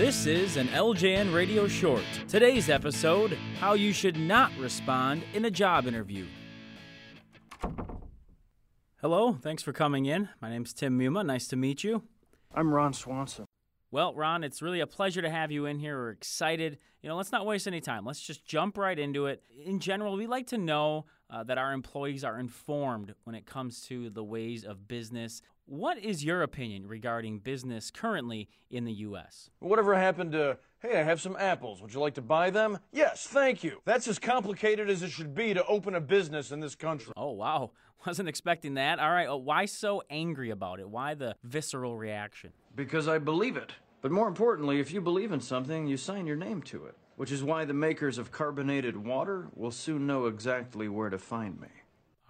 This is an LJN radio short. Today's episode How You Should Not Respond in a Job Interview. Hello, thanks for coming in. My name's Tim Muma. Nice to meet you. I'm Ron Swanson. Well, Ron, it's really a pleasure to have you in here. We're excited. You know, let's not waste any time. Let's just jump right into it. In general, we like to know uh, that our employees are informed when it comes to the ways of business. What is your opinion regarding business currently in the U.S.? Whatever happened to, hey, I have some apples. Would you like to buy them? Yes, thank you. That's as complicated as it should be to open a business in this country. Oh, wow. Wasn't expecting that. All right. Well, why so angry about it? Why the visceral reaction? Because I believe it. But more importantly, if you believe in something, you sign your name to it. Which is why the makers of carbonated water will soon know exactly where to find me.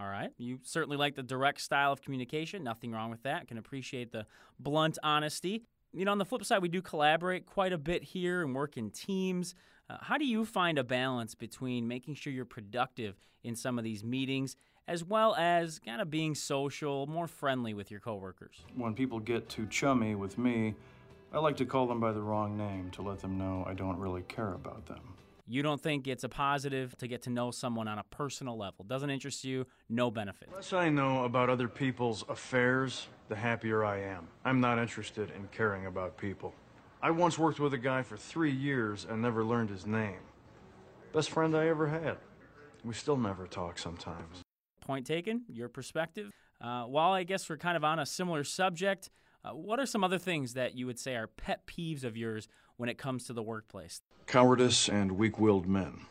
All right. You certainly like the direct style of communication. Nothing wrong with that. Can appreciate the blunt honesty. You know, on the flip side, we do collaborate quite a bit here and work in teams. Uh, how do you find a balance between making sure you're productive in some of these meetings as well as kind of being social, more friendly with your coworkers? When people get too chummy with me, I like to call them by the wrong name to let them know I don't really care about them. You don't think it's a positive to get to know someone on a personal level. Doesn't interest you, no benefit. The less I know about other people's affairs, the happier I am. I'm not interested in caring about people. I once worked with a guy for three years and never learned his name. Best friend I ever had. We still never talk sometimes. Point taken, your perspective. Uh, while I guess we're kind of on a similar subject, uh, what are some other things that you would say are pet peeves of yours when it comes to the workplace? Cowardice and weak willed men.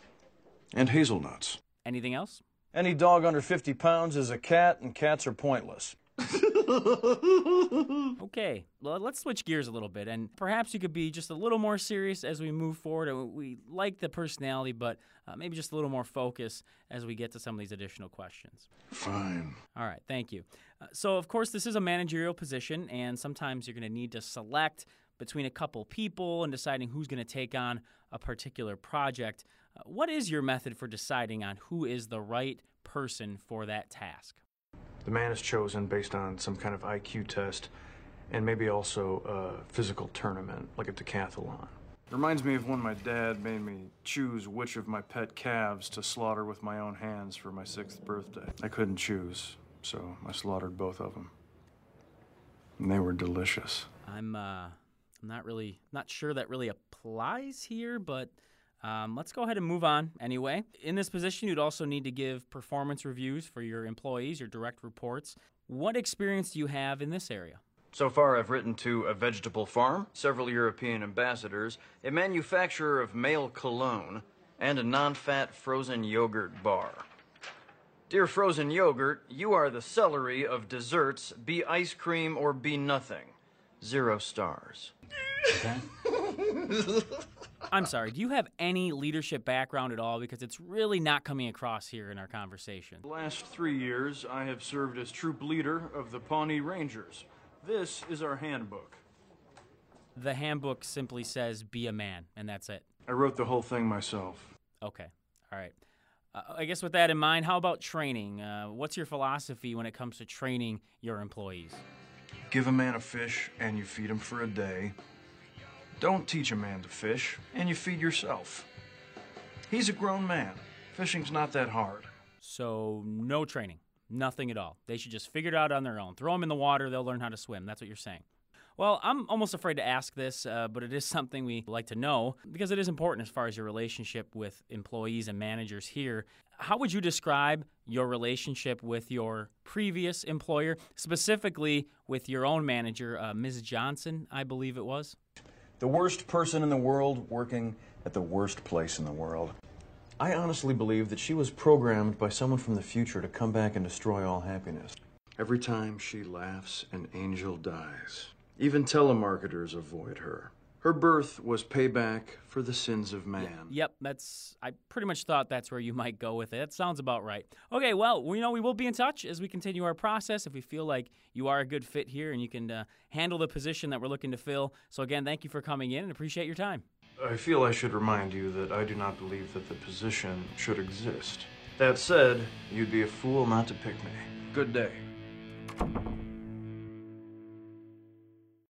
And hazelnuts. Anything else? Any dog under 50 pounds is a cat, and cats are pointless. okay, well, let's switch gears a little bit, and perhaps you could be just a little more serious as we move forward. We like the personality, but uh, maybe just a little more focus as we get to some of these additional questions. Fine. All right, thank you. Uh, so, of course, this is a managerial position, and sometimes you're going to need to select between a couple people and deciding who's going to take on a particular project. Uh, what is your method for deciding on who is the right person for that task? The man is chosen based on some kind of IQ test and maybe also a physical tournament, like a decathlon. Reminds me of when my dad made me choose which of my pet calves to slaughter with my own hands for my sixth birthday. I couldn't choose, so I slaughtered both of them. And they were delicious. I'm uh, I'm not really not sure that really applies here, but um, let's go ahead and move on anyway. In this position, you'd also need to give performance reviews for your employees, your direct reports. What experience do you have in this area? So far, I've written to a vegetable farm, several European ambassadors, a manufacturer of male cologne, and a non fat frozen yogurt bar. Dear frozen yogurt, you are the celery of desserts, be ice cream or be nothing. Zero stars. Okay? I'm sorry, do you have any leadership background at all? Because it's really not coming across here in our conversation. The last three years, I have served as troop leader of the Pawnee Rangers. This is our handbook. The handbook simply says be a man, and that's it. I wrote the whole thing myself. Okay, all right. Uh, I guess with that in mind, how about training? Uh, what's your philosophy when it comes to training your employees? Give a man a fish and you feed him for a day. Don't teach a man to fish and you feed yourself. He's a grown man. Fishing's not that hard. So, no training, nothing at all. They should just figure it out on their own. Throw them in the water, they'll learn how to swim. That's what you're saying. Well, I'm almost afraid to ask this, uh, but it is something we like to know because it is important as far as your relationship with employees and managers here. How would you describe your relationship with your previous employer, specifically with your own manager, uh, Ms. Johnson, I believe it was? The worst person in the world working at the worst place in the world. I honestly believe that she was programmed by someone from the future to come back and destroy all happiness. Every time she laughs, an angel dies. Even telemarketers avoid her. Her birth was payback for the sins of man. Yep, that's. I pretty much thought that's where you might go with it. That sounds about right. Okay, well, we know we will be in touch as we continue our process. If we feel like you are a good fit here and you can uh, handle the position that we're looking to fill. So again, thank you for coming in and appreciate your time. I feel I should remind you that I do not believe that the position should exist. That said, you'd be a fool not to pick me. Good day.